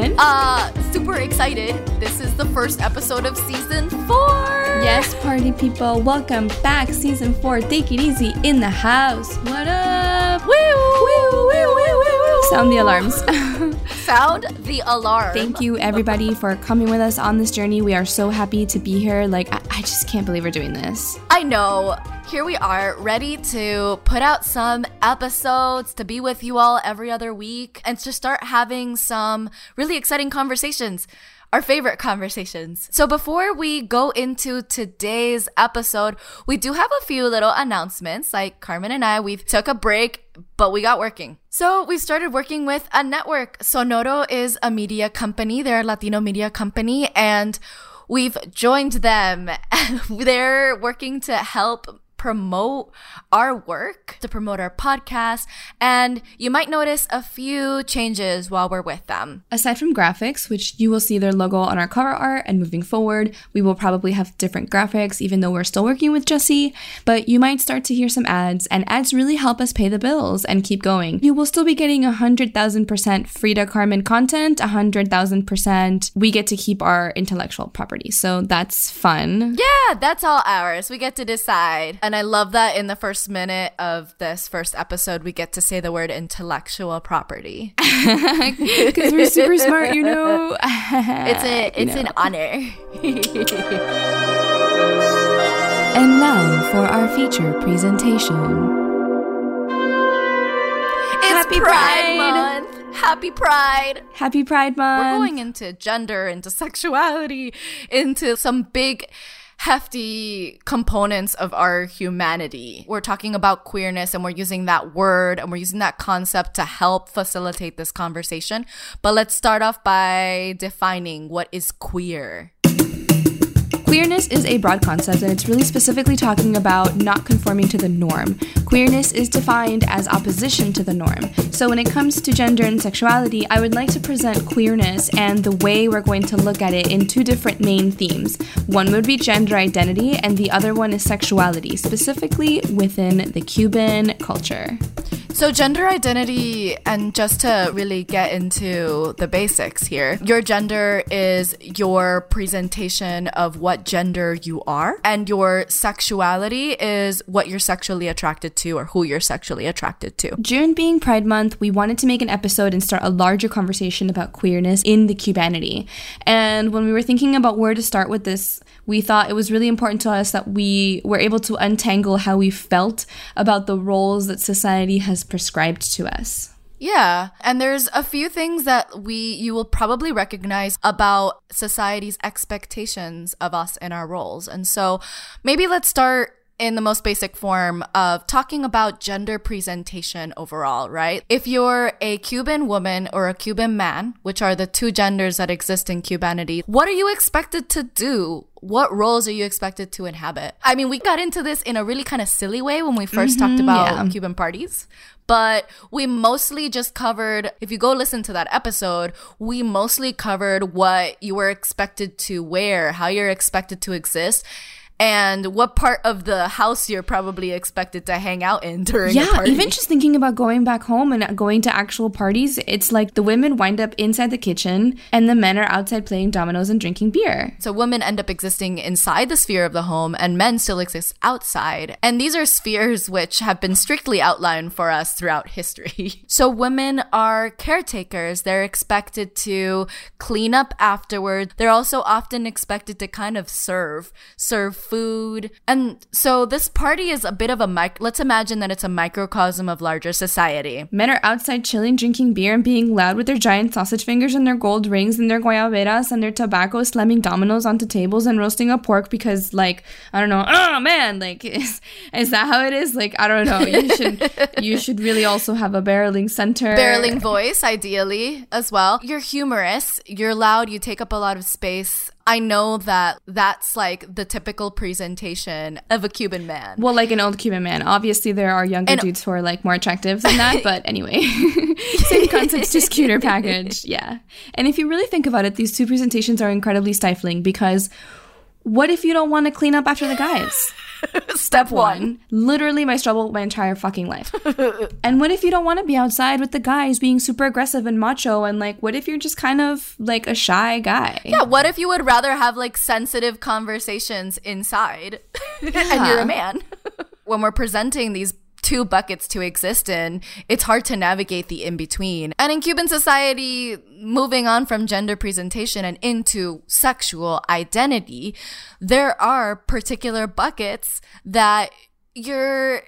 Uh, super excited. This is the first episode of season four. Yes, party people. Welcome back. Season four. Teikirisi in the house. What up? Woo! Woo! Woo! Woo! Woo! woo. Sound the alarms. Sound the alarm. Thank you, everybody, for coming with us on this journey. We are so happy to be here. Like, I, I just can't believe we're doing this. I know. Here we are, ready to put out some episodes to be with you all every other week and to start having some really exciting conversations. Our favorite conversations. So before we go into today's episode, we do have a few little announcements. Like Carmen and I, we took a break, but we got working. So we started working with a network. Sonoro is a media company. They're a Latino media company and we've joined them. They're working to help promote our work, to promote our podcast, and you might notice a few changes while we're with them. Aside from graphics, which you will see their logo on our cover art, and moving forward, we will probably have different graphics, even though we're still working with Jesse. But you might start to hear some ads, and ads really help us pay the bills and keep going. You will still be getting 100,000% Frida Carmen content, 100,000% we get to keep our intellectual property. So that's fun. Yeah, that's all ours. We get to decide. And I love that in the first minute of this first episode, we get to say the word intellectual property. Because we're super smart, you know. It's a it's You an honor. And now for our feature presentation. It's Happy Pride, Pride. Month. Happy Pride. Happy Pride Month. We're going into gender, into sexuality, into some big hefty components of our humanity. We're talking about queerness and we're using that word and we're using that concept to help facilitate this conversation. But let's start off by defining what is queer. Queerness is a broad concept and it's really specifically talking about not conforming to the norm. Queerness is defined as opposition to the norm. So when it comes to gender and sexuality, I would like to present queerness and the way we're going to look at it in two different main themes. One would be gender identity and the other one is sexuality, specifically within the Cuban culture. So, gender identity, and just to really get into the basics here, your gender is your presentation of what gender you are, and your sexuality is what you're sexually attracted to or who you're sexually attracted to. June being Pride Month, we wanted to make an episode and start a larger conversation about queerness in the Cubanity. And when we were thinking about where to start with this, we thought it was really important to us that we were able to untangle how we felt about the roles that society has prescribed to us. Yeah, and there's a few things that we you will probably recognize about society's expectations of us in our roles. And so maybe let's start in the most basic form of talking about gender presentation overall, right? If you're a Cuban woman or a Cuban man, which are the two genders that exist in Cubanity, what are you expected to do? What roles are you expected to inhabit? I mean, we got into this in a really kind of silly way when we 1st talked mm-hmm. about yeah. Cuban parties, but we mostly just covered, if you go listen to that episode, we mostly covered what you were expected to wear, how you're expected to exist. And what part of the house you're probably expected to hang out in during a Yeah, even just thinking about going back home and going to actual parties, it's like the women wind up inside the kitchen and the men are outside playing dominoes and drinking beer. So women end up existing inside the sphere of the home and men still exist outside. And these are spheres which have been strictly outlined for us throughout history. So women are caretakers. They're expected to clean up afterward. They're also often expected to kind of serve, serve food. And so this party is a bit of a mic. Let's imagine that it's a microcosm of larger society. Men are outside chilling, drinking beer, and being loud with their giant sausage fingers and their gold rings and their guayaberas and their tobacco, slamming dominoes onto tables and roasting a pork because, like, I don't know. Oh man, like, is, is that how it is? Like, I don't know. You should you should really also have a barreling center, barreling voice, ideally as well. You're humorous. You're loud. You take up a lot of space. I know that that's like the typical presentation of a Cuban man. Well, like an old Cuban man. Obviously, there are younger and, dudes who are like more attractive than that, but anyway, same concept, just cuter package. Yeah. And if you really think about it, these two presentations are incredibly stifling because what if you don't want to clean up after the guys? Step one. Literally my struggle my entire fucking life. and what if you don't want to be outside with the guys being super aggressive and macho and like what if you're just kind of like a shy guy? Yeah, what if you would rather have like sensitive conversations inside yeah. and you're a man? when we're presenting these two buckets to exist in, it's hard to navigate the in between. And in Cuban society, moving on from gender presentation and into sexual identity, there are particular buckets that you're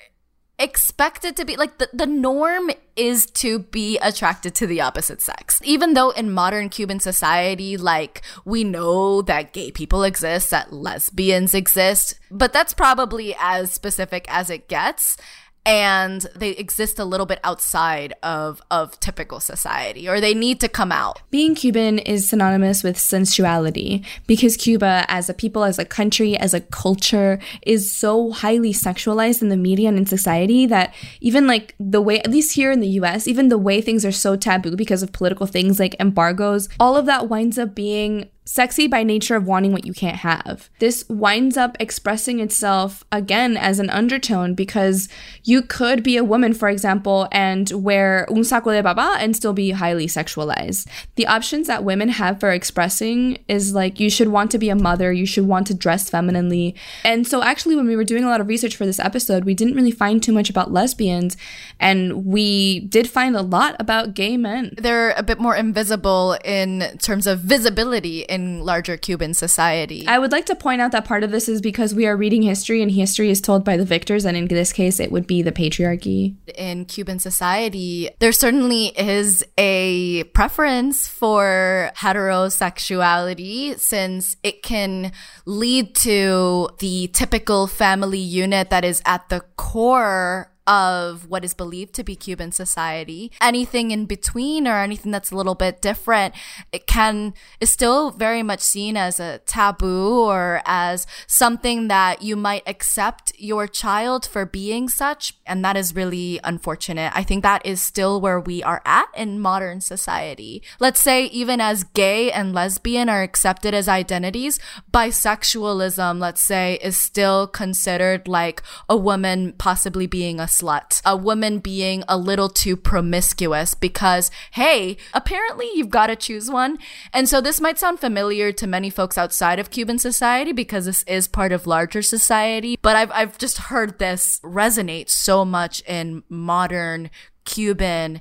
expected to be like the, the norm is to be attracted to the opposite sex. Even though in modern Cuban society, like we know that gay people exist, that lesbians exist, but that's probably as specific as it gets and they exist a little bit outside of of typical society or they need to come out. Being Cuban is synonymous with sensuality because Cuba as a people as a country as a culture is so highly sexualized in the media and in society that even like the way at least here in the US even the way things are so taboo because of political things like embargoes all of that winds up being sexy by nature of wanting what you can't have. This winds up expressing itself again as an undertone because you could be a woman, for example, and wear un saco de baba and still be highly sexualized. The options that women have for expressing is like you should want to be a mother, you should want to dress femininely. And so, actually, when we were doing a lot of research for this episode, we didn't really find too much about lesbians, and we did find a lot about gay men. They're a bit more invisible in terms of visibility in larger Cuban society. I would like to point out that part of this is because we are reading history and history is told by the victors, and in this case, it would be the patriarchy. In Cuban society, there certainly is a preference for heterosexuality since it can lead to the typical family unit that is at the core of what is believed to be Cuban society. Anything in between or anything that's a little bit different, it can, is still very much seen as a taboo or as something that you might accept your child for being such. And that is really unfortunate. I think that is still where we are at in modern society. Let's say even as gay and lesbian are accepted as identities, bisexualism, let's say, is still considered like a woman possibly being a slut, a woman being a little too promiscuous because, hey, apparently you've got to choose one. And so this might sound familiar to many folks outside of Cuban society because this is part of larger society, but I've, I've just heard this resonate so much in modern Cuban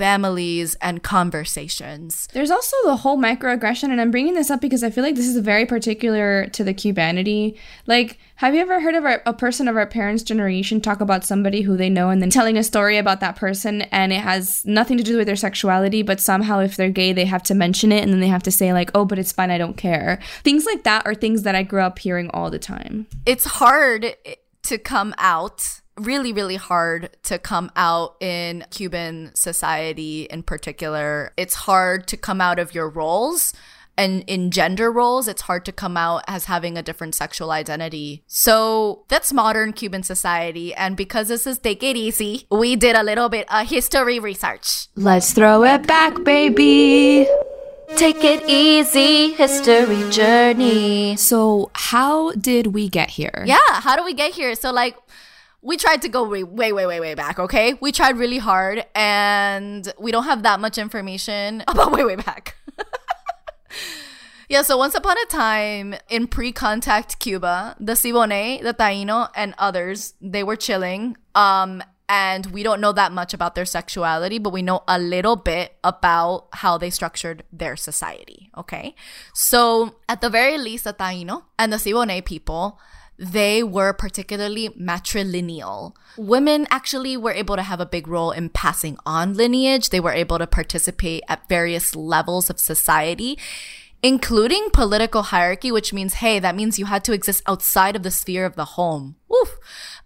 families and conversations. There's also the whole microaggression, and I'm bringing this up because I feel like this is very particular to the Cubanity. Like, have you ever heard of a, a person of our parents' generation talk about somebody who they know and then telling a story about that person and it has nothing to do with their sexuality, but somehow if they're gay, they have to mention it and then they have to say, like, oh, but it's fine, I don't care. Things like that are things that I grew up hearing all the time. It's hard to come out really, really hard to come out in Cuban society in particular. It's hard to come out of your roles. And in gender roles, it's hard to come out as having a different sexual identity. So that's modern Cuban society. And because this is Teikirisi, we did a little bit of history research. Let's throw it back, baby. Take it easy, history journey. So, how did we get here? Yeah, how do we get here? So, like, we tried to go way, way, way, way, way back, okay? We tried really hard and we don't have that much information about way, way back. yeah, so once upon a time in pre contact Cuba, the Siboney, the Taino, and others, they were chilling. Um, and we don't know that much about their sexuality, but we know a little bit about how they structured their society, okay? So, at the very least, the Taino and the Siboney people, they were particularly matrilineal. Women actually were able to have a big role in passing on lineage. They were able to participate at various levels of society including political hierarchy, which means, hey, that means you had to exist outside of the sphere of the home. Oof.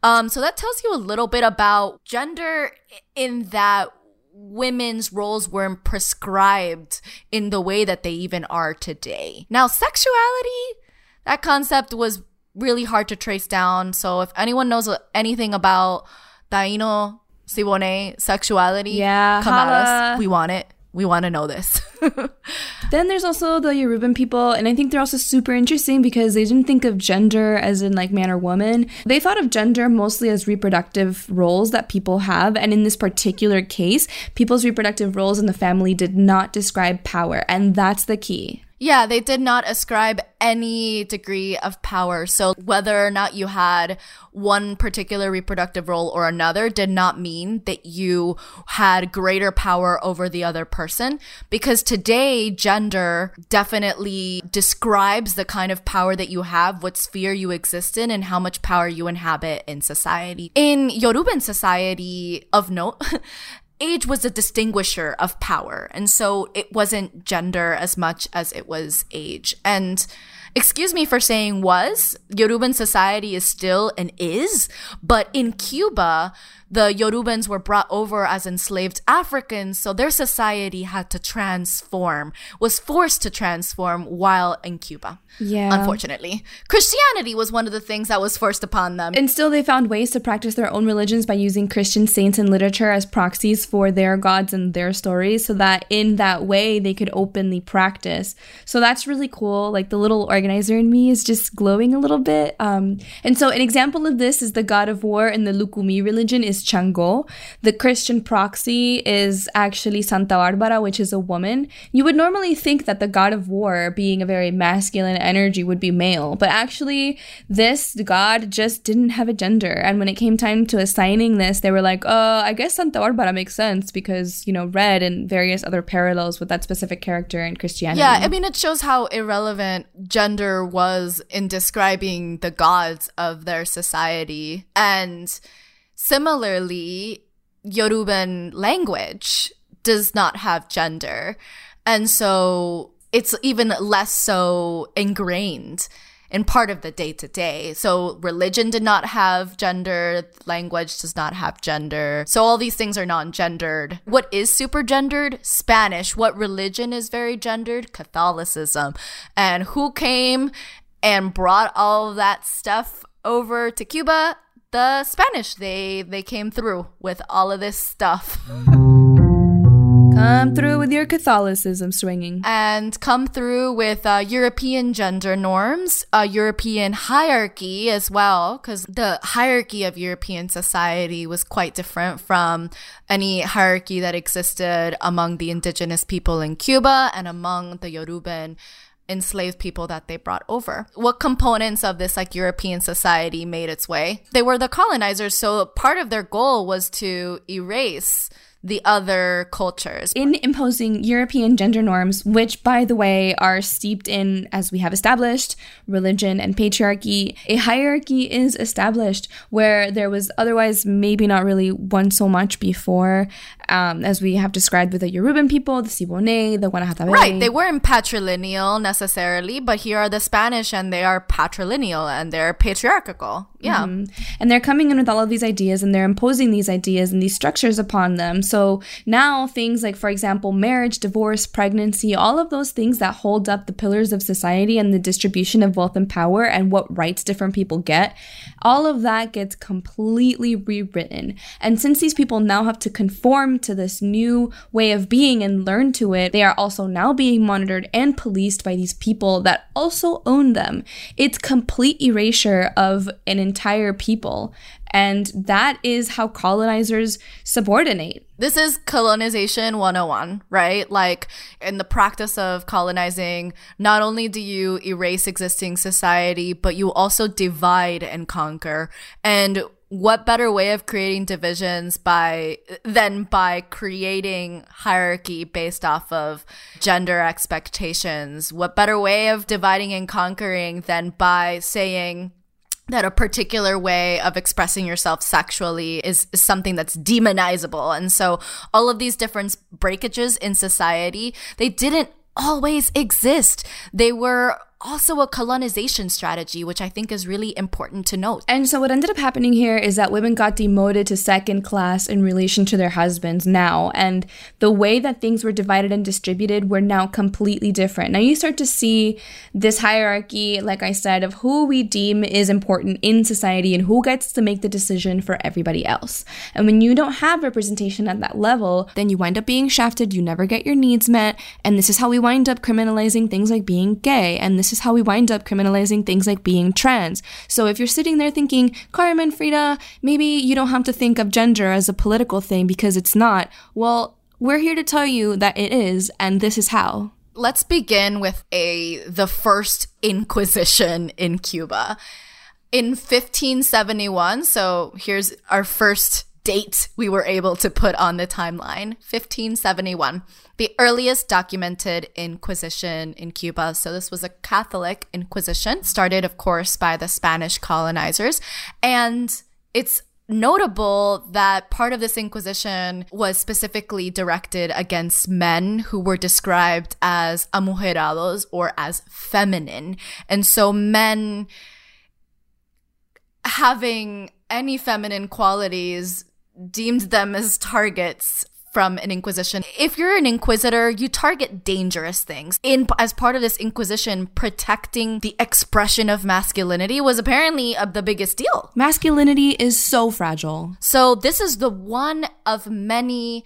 Um, so that tells you a little bit about gender in that women's roles weren't prescribed in the way that they even are today. Now, sexuality, that concept was really hard to trace down. So if anyone knows anything about Taino Siboney sexuality, yeah, come holla. at us. We want it we want to know this. then there's also the Yoruban people, and I think they're also super interesting because they didn't think of gender as in like man or woman. They thought of gender mostly as reproductive roles that people have, and in this particular case, people's reproductive roles in the family did not describe power, and that's the key. Yeah, they did not ascribe any degree of power. So whether or not you had one particular reproductive role or another did not mean that you had greater power over the other person. Because today, gender definitely describes the kind of power that you have, what sphere you exist in, and how much power you inhabit in society. In Yoruban society of note, age was a distinguisher of power. And so it wasn't gender as much as it was age. And excuse me for saying was, Yoruban society is still and is, but in Cuba, the Yorubans were brought over as enslaved Africans, so their society had to transform, was forced to transform while in Cuba. Yeah. Unfortunately. Christianity was one of the things that was forced upon them. And still, they found ways to practice their own religions by using Christian saints and literature as proxies for their gods and their stories, so that in that way they could openly practice. So that's really cool. Like the little organizer in me is just glowing a little bit. Um, and so, an example of this is the god of war in the Lukumi religion is Chango. The Christian proxy is actually Santa Barbara, which is a woman. You would normally think that the god of war, being a very masculine energy would be male. But actually, this god just didn't have a gender. And when it came time to assigning this, they were like, oh, I guess Santa Barbara makes sense because, you know, red and various other parallels with that specific character in Christianity. Yeah, I mean, it shows how irrelevant gender was in describing the gods of their society. And similarly, Yoruban language does not have gender. And so it's even less so ingrained in part of the day to day. So religion did not have gender, language does not have gender. So all these things are non gendered. What is super gendered? Spanish. What religion is very gendered? Catholicism. And who came and brought all that stuff over to Cuba? The Spanish. They they came through with all of this stuff. Come through with your Catholicism swinging. And come through with uh, European gender norms, European hierarchy as well, because the hierarchy of European society was quite different from any hierarchy that existed among the indigenous people in Cuba and among the Yoruban enslaved people that they brought over. What components of this like European society made its way? They were the colonizers, so part of their goal was to erase the other cultures. In imposing European gender norms, which, by the way, are steeped in, as we have established, religion and patriarchy, a hierarchy is established where there was otherwise maybe not really one so much before, um, as we have described with the Yoruban people, the Siboney, the Guanahatabey. Right, they weren't patrilineal necessarily, but here are the Spanish and they are patrilineal and they're patriarchal. Yeah. Mm-hmm. And they're coming in with all of these ideas and they're imposing these ideas and these structures upon them. So now things like, for example, marriage, divorce, pregnancy, all of those things that hold up the pillars of society and the distribution of wealth and power and what rights different people get, all of that gets completely rewritten. And since these people now have to conform to this new way of being and learn to it, they are also now being monitored and policed by these people that also own them. It's complete erasure of an entire people. And that is how colonizers subordinate. This is colonization 101, right? Like in the practice of colonizing, not only do you erase existing society, but you also divide and conquer. And what better way of creating divisions by than by creating hierarchy based off of gender expectations? What better way of dividing and conquering than by saying that a particular way of expressing yourself sexually is, is, something that's demonizable. And so all of these different breakages in society, they didn't always exist. They were also a colonization strategy, which I think is really important to note. And so, what ended up happening here is that women got demoted to second class in relation to their husbands now. And the way that things were divided and distributed were now completely different. Now, you start to see this hierarchy, like I said, of who we deem is important in society and who gets to make the decision for everybody else. And when you don't have representation at that level, then you wind up being shafted, you never get your needs met. And this is how we wind up criminalizing things like being gay. And this is how we wind up criminalizing things like being trans. So if you're sitting there thinking, Carmen, Frida, maybe you don't have to think of gender as a political thing because it's not, well, we're here to tell you that it is, and this is how. Let's begin with a the first inquisition in Cuba. In 1571, so here's our first date we were able to put on the timeline 1571 the earliest documented inquisition in Cuba. So this was a Catholic inquisition, started, of course, by the Spanish colonizers. And it's notable that part of this inquisition was specifically directed against men who were described as amujerados or as feminine. And so men having any feminine qualities deemed them as targets from an inquisition. If you're an inquisitor, you target dangerous things. In as part of this inquisition, protecting the expression of masculinity was apparently uh, the biggest deal. Masculinity is so fragile. So this is the one of many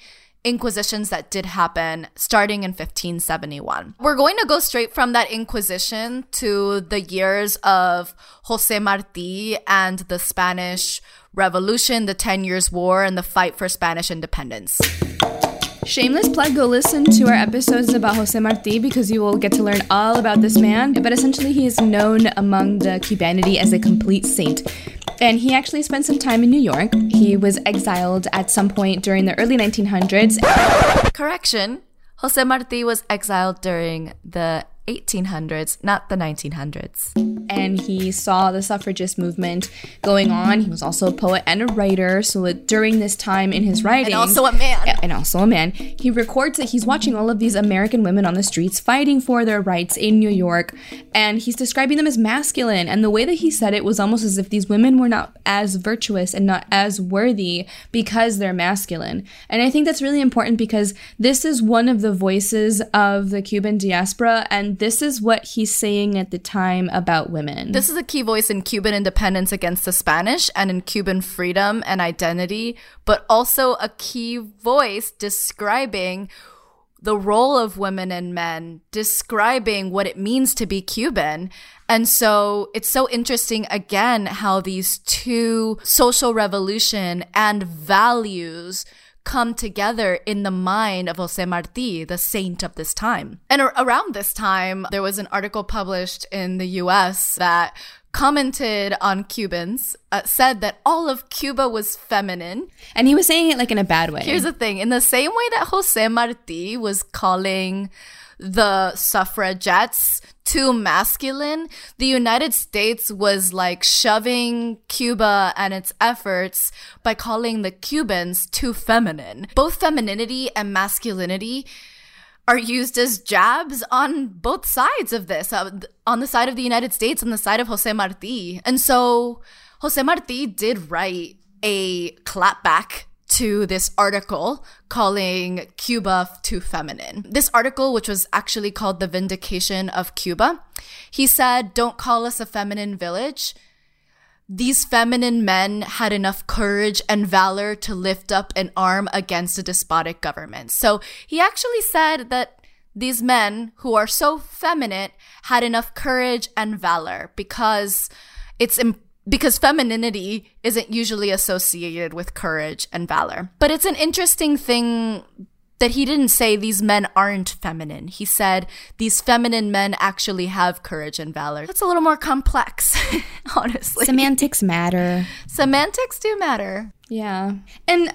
inquisitions that did happen starting in 1571. We're going to go straight from that inquisition to the years of Jose Marti and the Spanish Revolution, the Ten Years' War, and the fight for Spanish independence. Shameless plug, go listen to our episodes about Jose Marti because you will get to learn all about this man. But essentially, he is known among the Cubanity as a complete saint. And he actually spent some time in New York. He was exiled at some point during the early 1900s. Correction Jose Marti was exiled during the 1800s, not the 1900s. And he saw the suffragist movement going on. He was also a poet and a writer. So during this time in his writing, and also a man, and also a man, he records that he's watching all of these American women on the streets fighting for their rights in New York, and he's describing them as masculine. And the way that he said it was almost as if these women were not as virtuous and not as worthy because they're masculine. And I think that's really important because this is one of the voices of the Cuban diaspora and this is what he's saying at the time about women. This is a key voice in Cuban independence against the Spanish and in Cuban freedom and identity, but also a key voice describing the role of women and men, describing what it means to be Cuban. And so it's so interesting again how these two social revolution and values come together in the mind of Jose Marti, the saint of this time. And ar- around this time, there was an article published in the US that commented on Cubans, uh, said that all of Cuba was feminine. And he was saying it like in a bad way. Here's the thing in the same way that Jose Marti was calling the suffragettes too masculine, the United States was like shoving Cuba and its efforts by calling the Cubans too feminine. Both femininity and masculinity are used as jabs on both sides of this, uh, on the side of the United States and the side of Jose Marti. And so Jose Marti did write a clapback to this article calling Cuba too feminine. This article, which was actually called The Vindication of Cuba, he said, Don't call us a feminine village. These feminine men had enough courage and valor to lift up an arm against a despotic government. So he actually said that these men who are so feminine had enough courage and valor because it's important because femininity isn't usually associated with courage and valor. But it's an interesting thing that he didn't say these men aren't feminine. He said these feminine men actually have courage and valor. That's a little more complex, honestly. Semantics matter. Semantics do matter. Yeah. And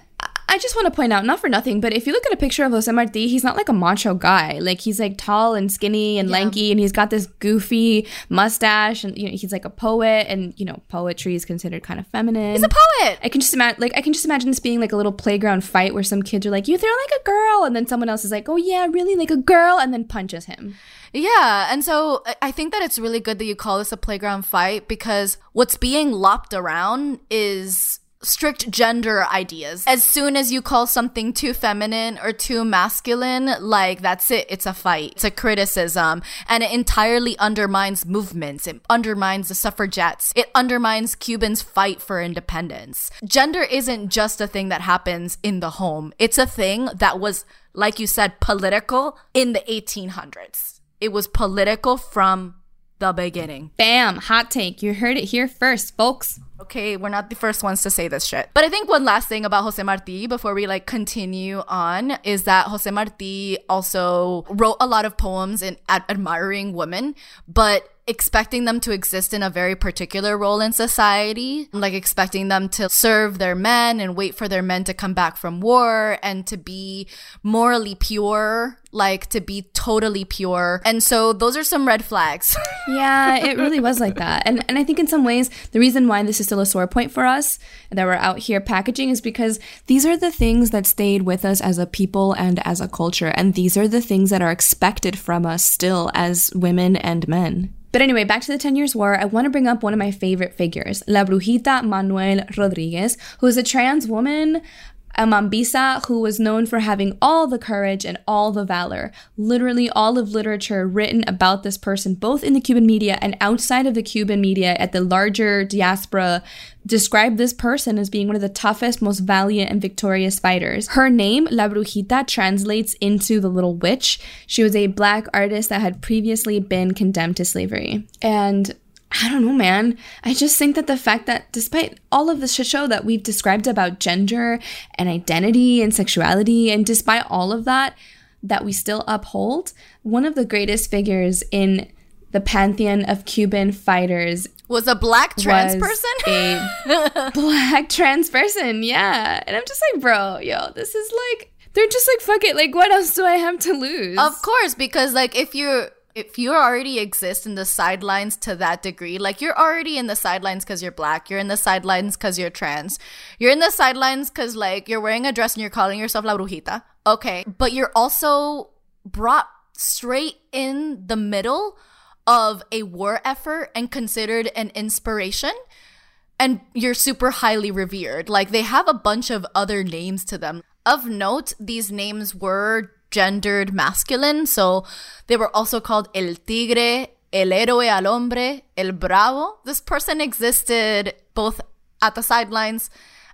I just want to point out, not for nothing, but if you look at a picture of Jose Marti, he's not like a macho guy. Like he's like tall and skinny and lanky, and he's got this goofy mustache, and you know he's like a poet, and you know poetry is considered kind of feminine. He's a poet. I can just imagine, like I can just imagine this being like a little playground fight where some kids are like, "You throw like a girl," and then someone else is like, "Oh yeah, really like a girl," and then punches him. Yeah, and so I think that it's really good that you call this a playground fight because what's being lopped around is strict gender ideas. As soon as you call something too feminine or too masculine, like that's it, it's a fight, it's a criticism, and it entirely undermines movements, it undermines the suffragettes, it undermines Cubans' fight for independence. Gender isn't just a thing that happens in the home, it's a thing that was, like you said, political in the 1800s. It was political from the beginning. Bam, hot take. You heard it here first, folks. Okay, we're not the first ones to say this shit. But I think one last thing about Jose Marti before we like continue on is that Jose Marti also wrote a lot of poems in ad- admiring women, but expecting them to exist in a very particular role in society, like expecting them to serve their men and wait for their men to come back from war and to be morally pure, like to be totally pure. And so those are some red flags. yeah, it really was like that. And and I think in some ways the reason why this is still a sore point for us that we're out here packaging is because these are the things that stayed with us as a people and as a culture and these are the things that are expected from us still as women and men. But anyway, back to the 10 Years' War, I want to bring up one of my favorite figures, La Brujita Manuel Rodriguez, who is a trans woman a Mambisa who was known for having all the courage and all the valor. Literally, all of literature written about this person, both in the Cuban media and outside of the Cuban media at the larger diaspora, describe this person as being one of the toughest, most valiant, and victorious fighters. Her name, La Brujita, translates into the Little Witch. She was a black artist that had previously been condemned to slavery. And I don't know, man. I just think that the fact that despite all of the shit show that we've described about gender and identity and sexuality, and despite all of that, that we still uphold, one of the greatest figures in the pantheon of Cuban fighters was a black trans person? a black trans person, yeah. And I'm just like, bro, yo, this is like, they're just like, fuck it. Like, what else do I have to lose? Of course, because like if you're if you already exist in the sidelines to that degree, like you're already in the sidelines because you're black, you're in the sidelines because you're trans, you're in the sidelines because like you're wearing a dress and you're calling yourself La Brujita. Okay. But you're also brought straight in the middle of a war effort and considered an inspiration. And you're super highly revered. Like they have a bunch of other names to them. Of note, these names were gendered masculine. So they were also called El Tigre, El Héroe al Hombre, El Bravo. This person existed both at the sidelines,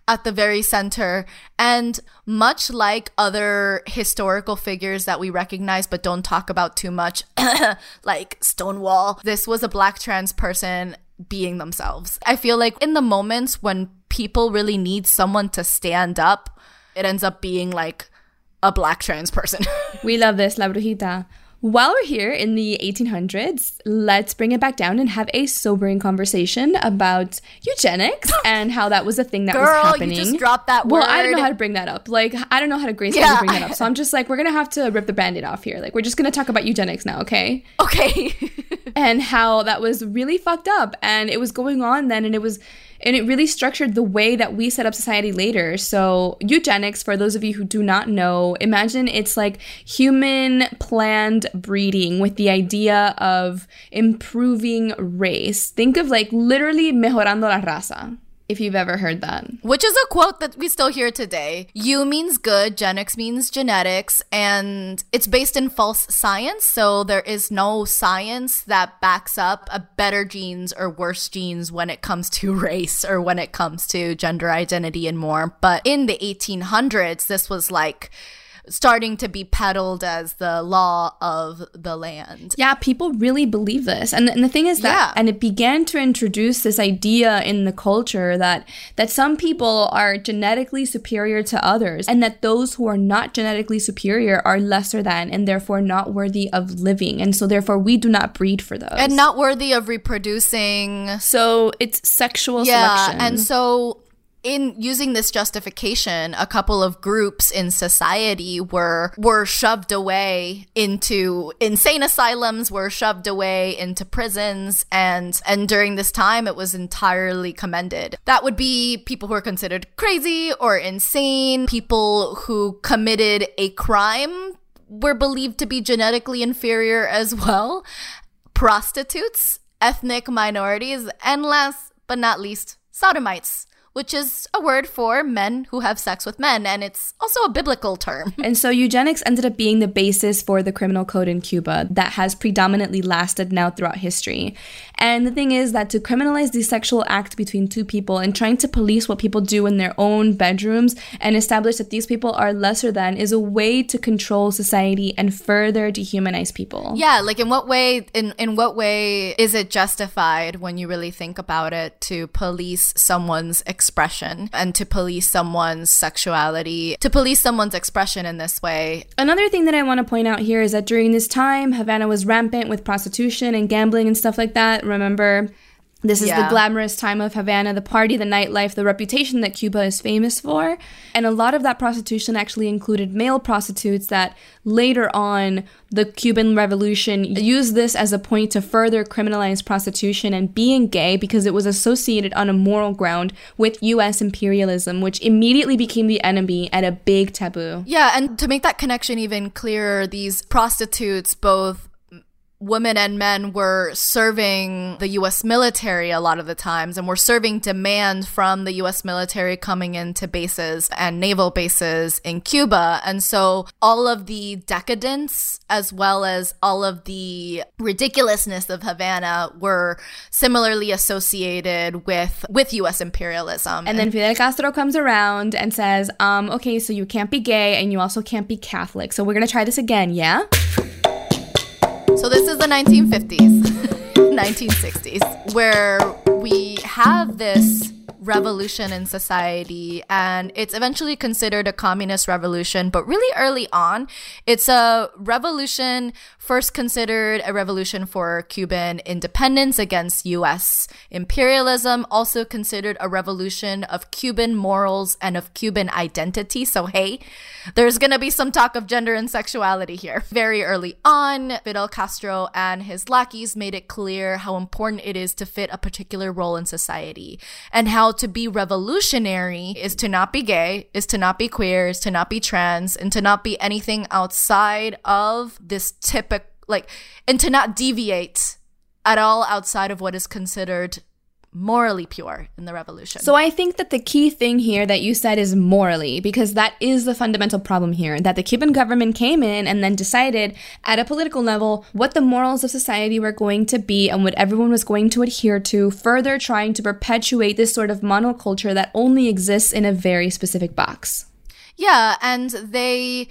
at the very center, and much like other historical figures that we recognize but don't talk about too much, like Stonewall, this was a black trans person being themselves. I feel like in the moments when people really need someone to stand up, it ends up being like a black trans person. we love this, La Brujita. While we're here in the 1800s, let's bring it back down and have a sobering conversation about eugenics and how that was a thing that Girl, was happening. you just dropped that word. Well, I don't know how to bring that up. Like, I don't know how to gracefully Yeah. bring that up. So I'm just like, we're gonna have to rip the band-aid off here. Like, we're just gonna talk about eugenics now, okay? okay. and how that was really fucked up and it was going on then and it was and it really structured the way that we set up society later. So eugenics for those of you who do not know imagine it's like human planned breeding with the idea of improving race. Think of like literally mejorando la raza if you've ever heard that Which is a quote that we still hear today. You means good, genetics means genetics, and it's based in false science. So there is no science that backs up a better genes or worse genes when it comes to race or when it comes to gender identity and more. But in the 1800s, this was like starting to be peddled as the law of the land. Yeah, people really believe this. And, and the thing is that Yeah. and it began to introduce this idea in the culture that that some people are genetically superior to others and that those who are not genetically superior are lesser than and therefore not worthy of living. And so therefore we do not breed for those. And not worthy of reproducing so it's sexual yeah selection. and so in using this justification, a couple of groups in society were were shoved away into insane asylums, were shoved away into prisons, and and during this time it was entirely commended. That would be people who are considered crazy or insane, people who committed a crime were believed to be genetically inferior as well, prostitutes, ethnic minorities, and last but not least, sodomites which is a word for men who have sex with men, and it's also a biblical term. And so eugenics ended up being the basis for the criminal code in Cuba that has predominantly lasted now throughout history. And the thing is that to criminalize the sexual act between two people and trying to police what people do in their own bedrooms and establish that these people are lesser than is a way to control society and further dehumanize people. Yeah, like in what way in in what way is it justified when you really think about it to police someone's expression and to police someone's sexuality, to police someone's expression in this way. Another thing that I want to point out here is that during this time, Havana was rampant with prostitution and gambling and stuff like that. Remember? This is yeah. the glamorous time of Havana, the party, the nightlife, the reputation that Cuba is famous for. And a lot of that prostitution actually included male prostitutes that later on the Cuban Revolution used this as a point to further criminalize prostitution and being gay because it was associated on a moral ground with US imperialism, which immediately became the enemy and a big taboo. Yeah, and to make that connection even clearer, these prostitutes both women and men were serving the US military a lot of the times and were serving demand from the US military coming into bases and naval bases in Cuba. And so all of the decadence as well as all of the ridiculousness of Havana were similarly associated with with US imperialism. And then Fidel Castro comes around and says, um, okay, so you can't be gay and you also can't be Catholic. So we're gonna try this again, yeah? So this is the 1950s, 1960s, where we have this revolution in society and it's eventually considered a communist revolution but really early on it's a revolution first considered a revolution for cuban independence against us imperialism also considered a revolution of cuban morals and of cuban identity. So hey there's going to be some talk of gender and sexuality here. Very early on fidel castro and his lackeys made it clear how important it is to fit a particular role in society and how to be revolutionary is to not be gay, is to not be queer, is to not be trans, and to not be anything outside of this typical, like, and to not deviate at all outside of what is considered morally pure in the revolution. So I think that the key thing here that you said is morally, because that is the fundamental problem here that the Cuban government came in and then decided at a political level what the morals of society were going to be and what everyone was going to adhere to, further trying to perpetuate this sort of monoculture that only exists in a very specific box. Yeah, and they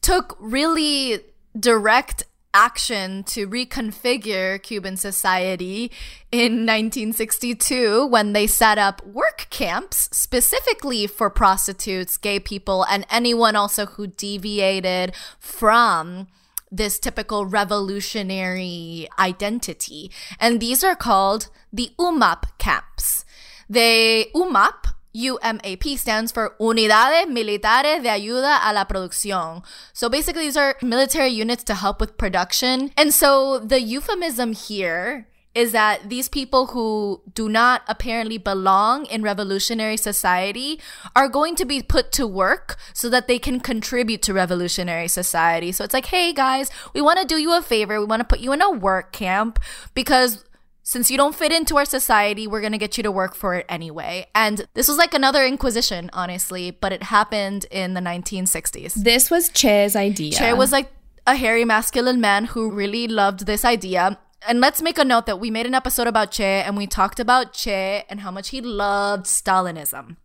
took really direct action to reconfigure Cuban society in 1962 when they set up work camps specifically for prostitutes, gay people, and anyone also who deviated from this typical revolutionary identity. And these are called the UMAP camps. They, UMAP UMAP stands for Unidades Militares de Ayuda a la Producción. So basically, these are military units to help with production. And so the euphemism here is that these people who do not apparently belong in revolutionary society are going to be put to work so that they can contribute to revolutionary society. So it's like, hey guys, we want to do you a favor. We want to put you in a work camp because since you don't fit into our society, we're going to get you to work for it anyway. And this was like another inquisition, honestly, but it happened in the 1960s. This was Che's idea. Che was like a hairy masculine man who really loved this idea. And let's make a note that we made an episode about Che and we talked about Che and how much he loved Stalinism.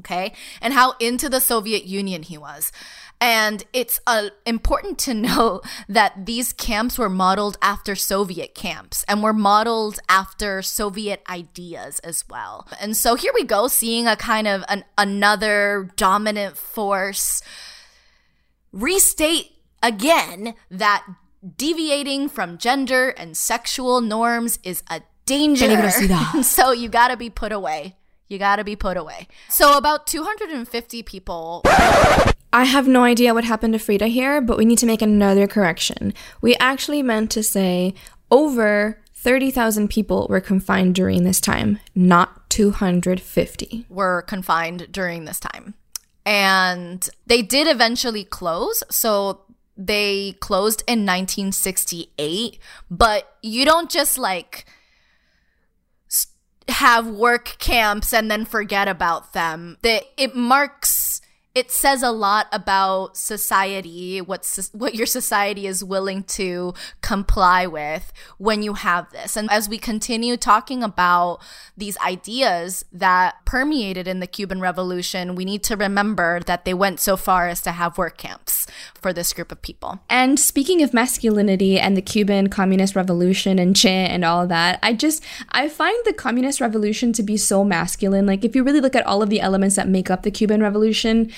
Okay? And how into the Soviet Union he was. And it's uh, important to know that these camps were modeled after Soviet camps and were modeled after Soviet ideas as well. And so here we go, seeing a kind of an, another dominant force restate again that deviating from gender and sexual norms is a danger. so you gotta be put away You gotta be put away. So, about 250 people. I have no idea what happened to Frida here, but we need to make another correction. We actually meant to say over 30,000 people were confined during this time, not 250. Were confined during this time. And they did eventually close. So they closed in 1968, but you don't just like have work camps and then forget about them. That it marks it says a lot about society, what what your society is willing to comply with when you have this. And as we continue talking about these ideas that permeated in the Cuban Revolution, we need to remember that they went so far as to have work camps for this group of people. And speaking of masculinity and the Cuban Communist Revolution and Che and all that, I just I find the Communist Revolution to be so masculine. Like if you really look at all of the elements that make up the Cuban Revolution,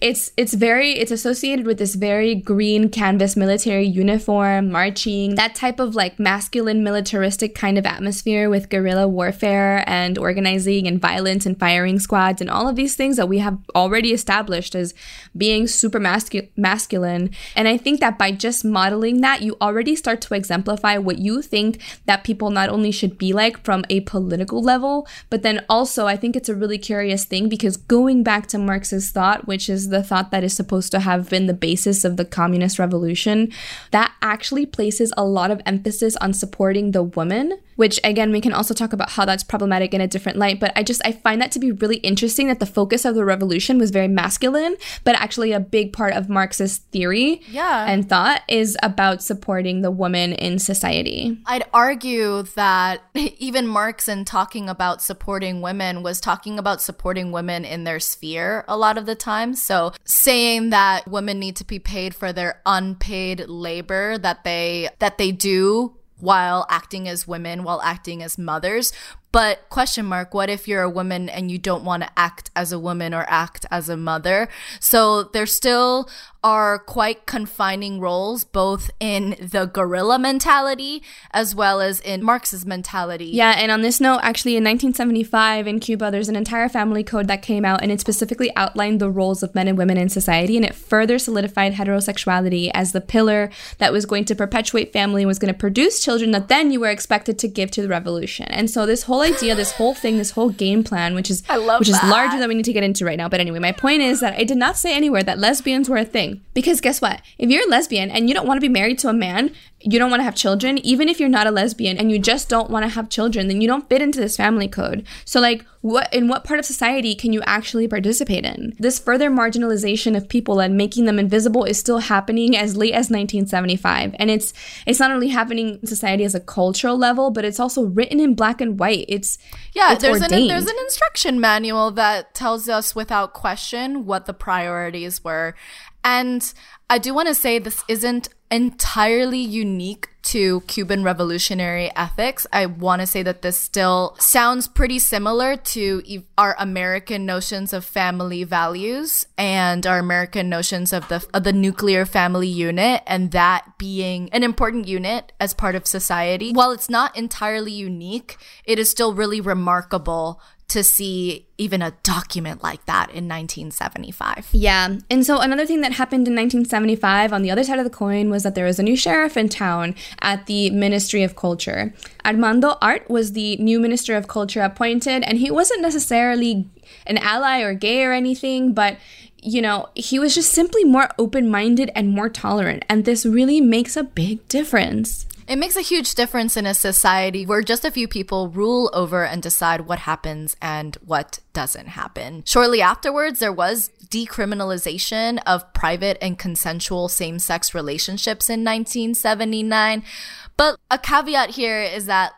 it's it's very it's associated with this very green canvas military uniform marching that type of like masculine militaristic kind of atmosphere with guerrilla warfare and organizing and violence and firing squads and all of these things that we have already established as being super mascu- masculine. And i think that by just modeling that you already start to exemplify what you think that people not only should be like from a political level but then also i think it's a really curious thing because going back to marx's thought which is the thought that is supposed to have been the basis of the communist revolution, that actually places a lot of emphasis on supporting the woman which again we can also talk about how that's problematic in a different light but i just i find that to be really interesting that the focus of the revolution was very masculine but actually a big part of marxist theory yeah. and thought is about supporting the woman in society i'd argue that even marx in talking about supporting women was talking about supporting women in their sphere a lot of the time so saying that women need to be paid for their unpaid labor that they that they do while acting as women, while acting as mothers. But question mark, what if you're a woman and you don't want to act as a woman or act as a mother? So there still are quite confining roles, both in the guerrilla mentality as well as in Marx's mentality. Yeah, and on this note, actually, in 1975 in Cuba, there's an entire family code that came out and it specifically outlined the roles of men and women in society and it further solidified heterosexuality as the pillar that was going to perpetuate family, and was going to produce children that then you were expected to give to the revolution. And so this whole idea, this whole thing, this whole game plan, which is I love which that. is larger than we need to get into right now. But anyway, my point is that I did not say anywhere that lesbians were a thing. Because guess what? If you're a lesbian and you don't want to be married to a man, you don't want to have children, even if you're not a lesbian and you just don't want to have children, then you don't fit into this family code. So like what in what part of society can you actually participate in? This further marginalization of people and making them invisible is still happening as late as 1975. And it's it's not only happening in society as a cultural level, but it's also written in black and white. It's yeah, it's there's ordained. an there's an instruction manual that tells us without question what the priorities were. And I do want to say this isn't entirely unique to Cuban revolutionary ethics. I want to say that this still sounds pretty similar to our American notions of family values and our American notions of the of the nuclear family unit and that being an important unit as part of society. While it's not entirely unique, it is still really remarkable to see even a document like that in 1975. Yeah. And so another thing that happened in 1975 on the other side of the coin was that there was a new sheriff in town at the Ministry of Culture. Armando Hart was the new Minister of Culture appointed, and he wasn't necessarily an ally or gay or anything, but you know, he was just simply more open minded and more tolerant. And this really makes a big difference. It makes a huge difference in a society where just a few people rule over and decide what happens and what doesn't happen. Shortly afterwards, there was decriminalization of private and consensual same sex relationships in 1979. But a caveat here is that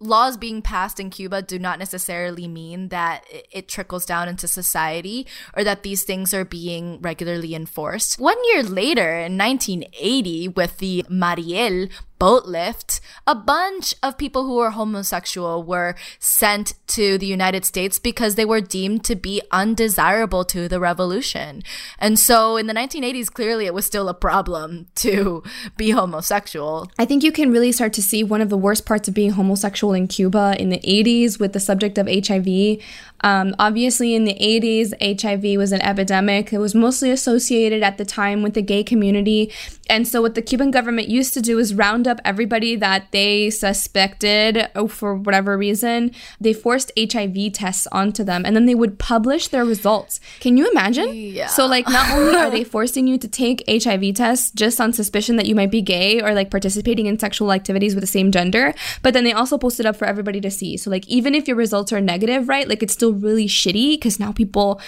laws being passed in Cuba do not necessarily mean that it trickles down into society or that these things are being regularly enforced. One year later, in 1980, with the Mariel boat lift, a bunch of people who were homosexual were sent to the United States because they were deemed to be undesirable to the revolution. And so in the 1980s, clearly it was still a problem to be homosexual. I think you can really start to see one of the worst parts of being homosexual in Cuba in the 80s with the subject of HIV. Um, obviously, in the 80s, HIV was an epidemic. It was mostly associated at the time with the gay community. And so, what the Cuban government used to do is round up everybody that they suspected oh, for whatever reason. They forced HIV tests onto them and then they would publish their results. Can you imagine? Yeah. So, like, not only are they forcing you to take HIV tests just on suspicion that you might be gay or like participating in sexual activities with the same gender, but then they also post it up for everybody to see. So, like, even if your results are negative, right, like, it's still really shitty because now people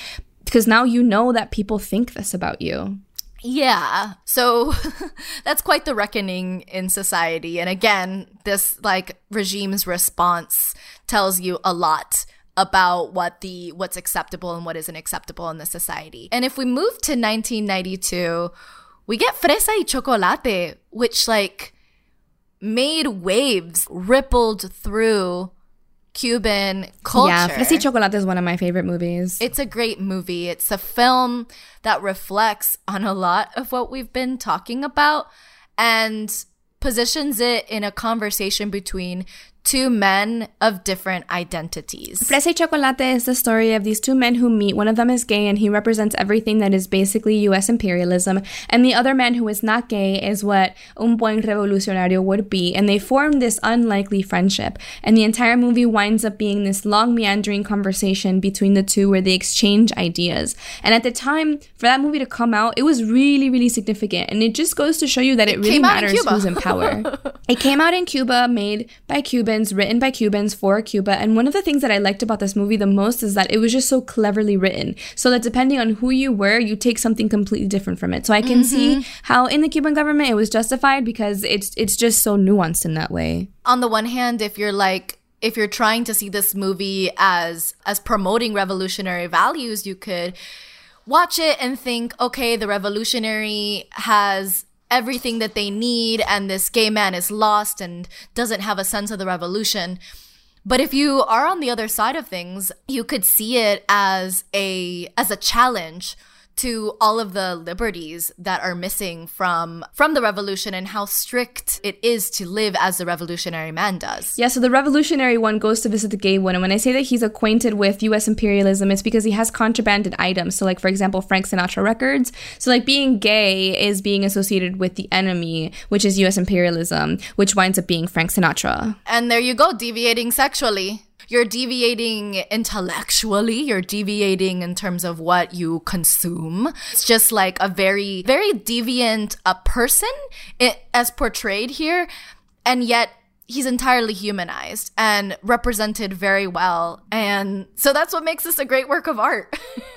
because now you know that people think this about you. Yeah. So that's quite the reckoning in society. And again, this like regime's response tells you a lot about what the what's acceptable and what isn't acceptable in the society. And if we move to 1992, we get Fresa y Chocolate, which like made waves, rippled through Cuban culture. Yeah, Fresa Chocolate is one of my favorite movies. It's a great movie. It's a film that reflects on a lot of what we've been talking about and positions it in a conversation between two men of different identities. Fresa y Chocolate is the story of these two men who meet. One of them is gay and he represents everything that is basically US imperialism. And the other man who is not gay is what un buen revolucionario would be. And they form this unlikely friendship. And the entire movie winds up being this long, meandering conversation between the two where they exchange ideas. And at the time, for that movie to come out, it was really, really significant. And it just goes to show you that it, It really came out in matters who's in power. it came out in Cuba, made by Cubans, written by Cubans for Cuba. And one of the things that I liked about this movie the most is that it was just so cleverly written. So that depending on who you were, you take something completely different from it. So I can mm-hmm. see how in the Cuban government it was justified because it's it's just so nuanced in that way. on the one hand, if you're like if you're trying to see this movie as as promoting revolutionary values, you could watch it and think, okay, the revolutionary has everything that they need and this gay man is lost and doesn't have a sense of the revolution. But if you are on the other side of things, you could see it as a as a challenge to all of the liberties that are missing from from the revolution and how strict it is to live as the revolutionary man does. Yeah, so the revolutionary one goes to visit the gay one. And when I say that he's acquainted with US imperialism, it's because he has contrabanded items. So, like, for example, Frank Sinatra records. So, like, being gay is being associated with the enemy, which is US imperialism, which winds up being Frank Sinatra. And there you go, deviating sexually. You're deviating intellectually, you're deviating in terms of what you consume. It's just like a very, very deviant a person i as portrayed here. And yet he's entirely humanized and represented very well. And so that's what makes this a great work of art.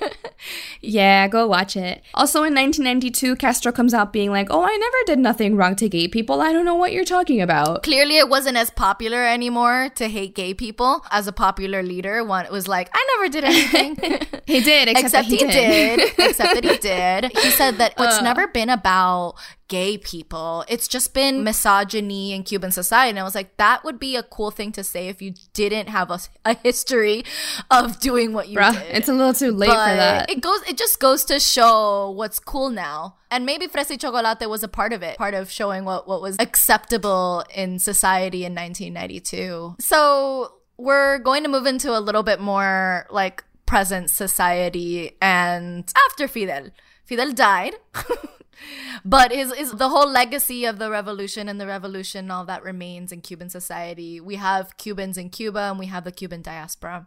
Yeah, go watch it. Also in 1992, Castro comes out being like, oh, I never did nothing wrong to gay people. I don't know what you're talking about. Clearly, it wasn't as popular anymore to hate gay people. As a popular leader, one was like, I never did anything. He did, except, Except that he, he, did. Except that he did. He said that it's Uh. never been about gay people. It's just been misogyny in Cuban society. And I was like, that would be a cool thing to say if you didn't have a, a history of doing what you Bruh, did. it's a little too late for that. It goes. It just goes to show what's cool now, and maybe Fresa y Chocolate was a part of it, part of showing what what was acceptable in society in 1992. So we're going to move into a little bit more like present society, and after Fidel, Fidel died. But is is the whole legacy of the revolution and the revolution all that remains in Cuban society. We have Cubans in Cuba and we have the Cuban diaspora.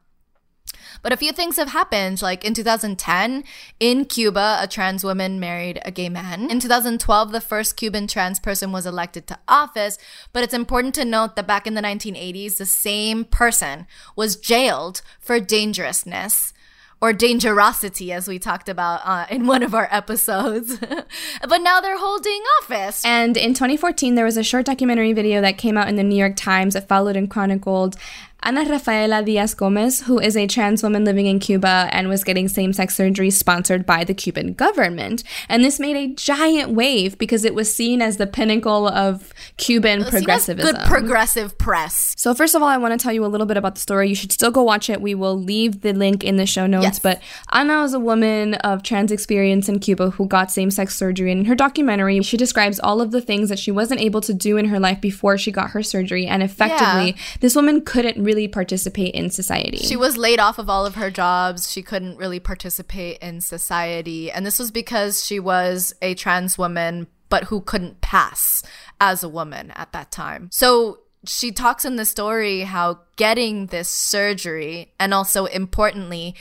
But a few things have happened. Like in 2010, in Cuba, a trans woman married a gay man. In 2012, the first Cuban trans person was elected to office. But it's important to note that back in the 1980s, the same person was jailed for dangerousness or dangerosity, as we talked about uh, in one of our episodes. but now they're holding office. And in 2014, there was a short documentary video that came out in the New York Times that followed and chronicled Ana Rafaela Diaz Gomez, who is a trans woman living in Cuba and was getting same sex surgery sponsored by the Cuban government. And this made a giant wave because it was seen as the pinnacle of Cuban progressivism. Good progressive press. So, first of all, I want to tell you a little bit about the story. You should still go watch it. We will leave the link in the show notes. Yes. But Ana is a woman of trans experience in Cuba who got same sex surgery. And in her documentary, she describes all of the things that she wasn't able to do in her life before she got her surgery. And effectively, yeah. this woman couldn't really really participate in society. She was laid off of all of her jobs. She couldn't really participate in society. And this was because she was a trans woman, but who couldn't pass as a woman at that time. So she talks in the story how getting this surgery and also importantly,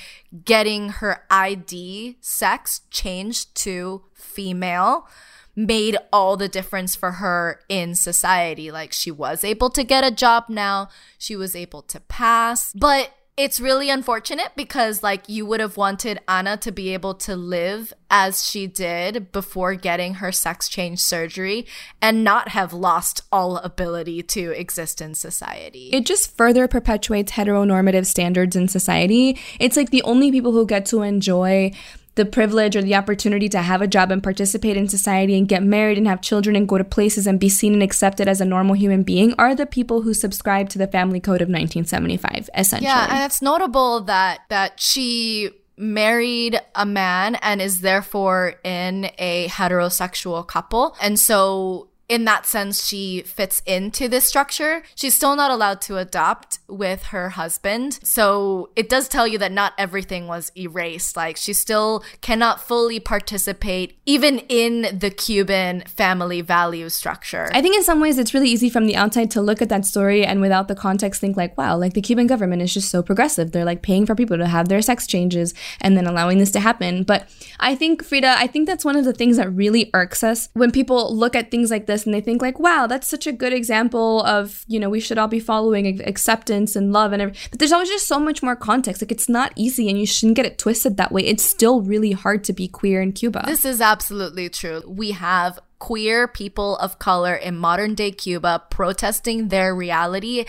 getting her ID sex changed to female made all the difference for her in society. Like she was able to get a job now, she was able to pass. But it's really unfortunate because like you would have wanted Ana to be able to live as she did before getting her sex change surgery and not have lost all ability to exist in society. It just further perpetuates heteronormative standards in society. It's like the only people who get to enjoy the privilege or the opportunity to have a job and participate in society and get married and have children and go to places and be seen and accepted as a normal human being are the people who subscribe to the family code of 1975 essentially. Yeah and it's notable that that she married a man and is therefore in a heterosexual couple. And so in that sense, she fits into this structure. She's still not allowed to adopt with her husband. So it does tell you that not everything was erased. Like she still cannot fully participate even in the Cuban family value structure. I think in some ways it's really easy from the outside to look at that story and without the context think like, wow, like the Cuban government is just so progressive. They're like paying for people to have their sex changes and then allowing this to happen. But I think, Frida, I think that's one of the things that really irks us when people look at things like this this and they think like, wow, that's such a good example of, you know, we should all be following acceptance and love and everything. But there's always just so much more context. Like it's not easy and you shouldn't get it twisted that way. It's still really hard to be queer in Cuba. This is absolutely true. We have queer people of color in modern day Cuba protesting their reality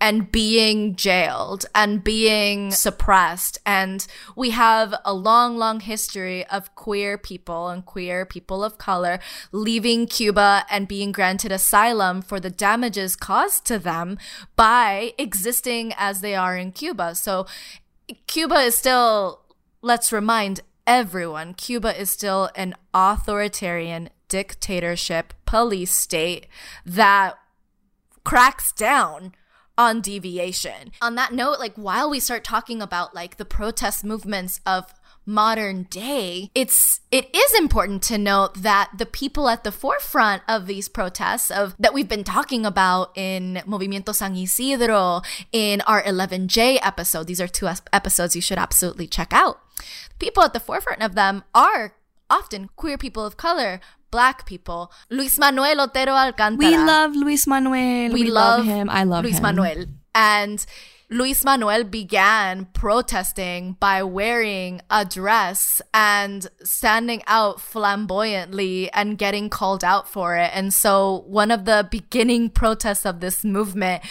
and being jailed and being suppressed. And we have a long, long history of queer people and queer people of color leaving Cuba and being granted asylum for the damages caused to them by existing as they are in Cuba. So Cuba is still, let's remind everyone, Cuba is still an authoritarian dictatorship police state that cracks down on deviation. On that note, like while we start talking about like the protest movements of modern day, it's it is important to note that the people at the forefront of these protests of that we've been talking about in Movimiento San Isidro, in our 11J episode, these are two episodes you should absolutely check out. People at the forefront of them are often queer people of color, black people. Luis Manuel Otero Alcantara. We love Luis Manuel. We, we love, love, him. I love him. Luis him. Manuel. And Luis Manuel began protesting by wearing a dress and standing out flamboyantly and getting called out for it. And so one of the beginning protests of this movement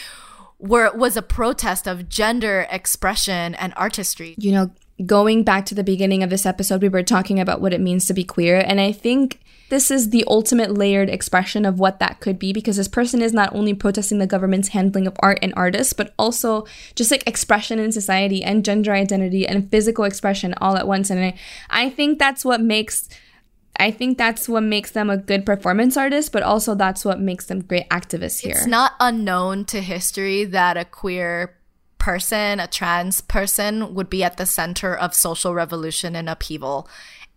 were was a protest of gender expression and artistry. You know, going back to the beginning of this episode, we were talking about what it means to be queer. And I think this is the ultimate layered expression of what that could be because this person is not only protesting the government's handling of art and artists, but also just like expression in society and gender identity and physical expression all at once. And I, I think that's what makes. I think that's what makes them a good performance artist, but also that's what makes them great activists here. It's not unknown to history that a queer person, a trans person, would be at the center of social revolution and upheaval.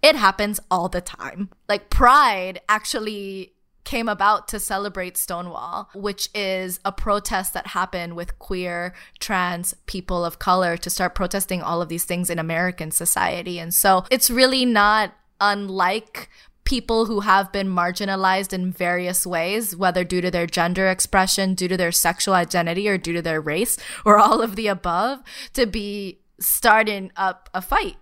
It happens all the time. Like Pride actually came about to celebrate Stonewall, which is a protest that happened with queer, trans people of color to start protesting all of these things in American society. And so it's really not unlike people who have been marginalized in various ways, whether due to their gender expression, due to their sexual identity, or due to their race, or all of the above, to be starting up a fight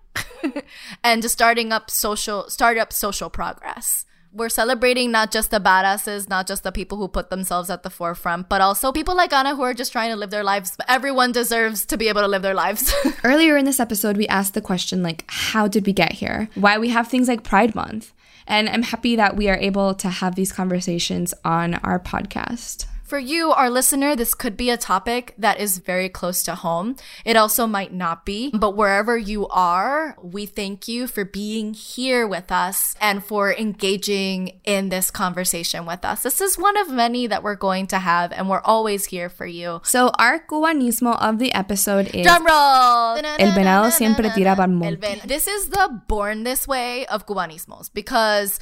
and just starting up social start up social progress we're celebrating not just the badasses, not just the people who put themselves at the forefront, but also people like Ana who are just trying to live their lives. Everyone deserves to be able to live their lives. Earlier in this episode, we asked the question like, how did we get here? Why we have things like Pride Month. And I'm happy that we are able to have these conversations on our podcast. For you, our listener, this could be a topic that is very close to home. It also might not be, but wherever you are, we thank you for being here with us and for engaging in this conversation with us. This is one of many that we're going to have, and we're always here for you. So, our cubanismo of the episode is Drum roll! El venado siempre tira pa'l monte. This is the born this way of cubanismos because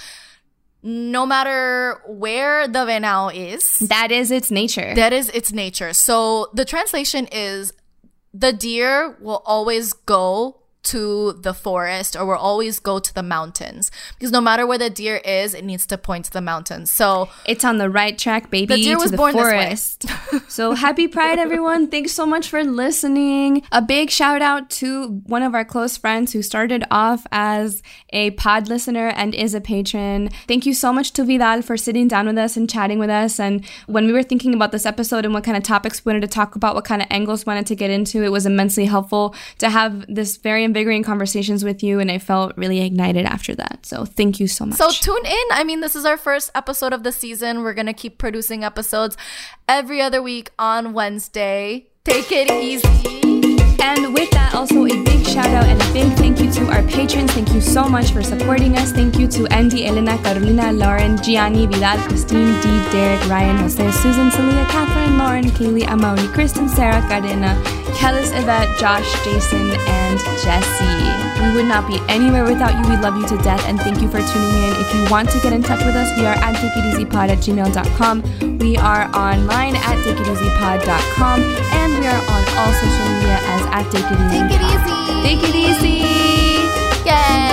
no matter where the venao is, that is its nature. that is its nature. So the translation is the deer will always go to the forest or will always go to the mountains because no matter where the deer is, it needs to point to the mountains. So It's on the right track, baby. The deer was the born this way. forest. so happy Pride, everyone! Thanks so much for listening. A big shout out to one of our close friends who started off as a pod listener and is a patron. Thank you so much to Vidal for sitting down with us and chatting with us. And when we were thinking about this episode and what kind of topics we wanted to talk about, what kind of angles we wanted to get into, it was immensely helpful to have this very invigorating conversations with you. And I felt really ignited after that. So thank you so much. So tune in. I mean, this is our first episode of the season. We're going to keep producing episodes every other week on Wednesday. Take it easy. And with that, also a big shout out and a big thank you to our patrons. Thank you so much for supporting us. Thank you to Andy, Elena, Carolina, Lauren, Gianni, Vidal, Christine, Dee, Derek, Ryan, Jose, Susan, Celia, Catherine, Lauren, Kaylee, Amaury, Kristen, Sarah, Carina, Kellis, Yvette, Josh, Jason, and Jesse. We would not be anywhere without you. We love you to death and thank you for tuning in. If you want to get in touch with us, we are at teikirisipod at gmail.com. We are online at teikirisipod.com and we are on all social media as at Take It Easy. Take it easy. Take it easy. Yay.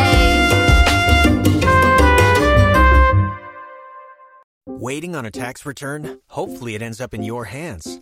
Waiting on a tax return? Hopefully, it ends up in your hands.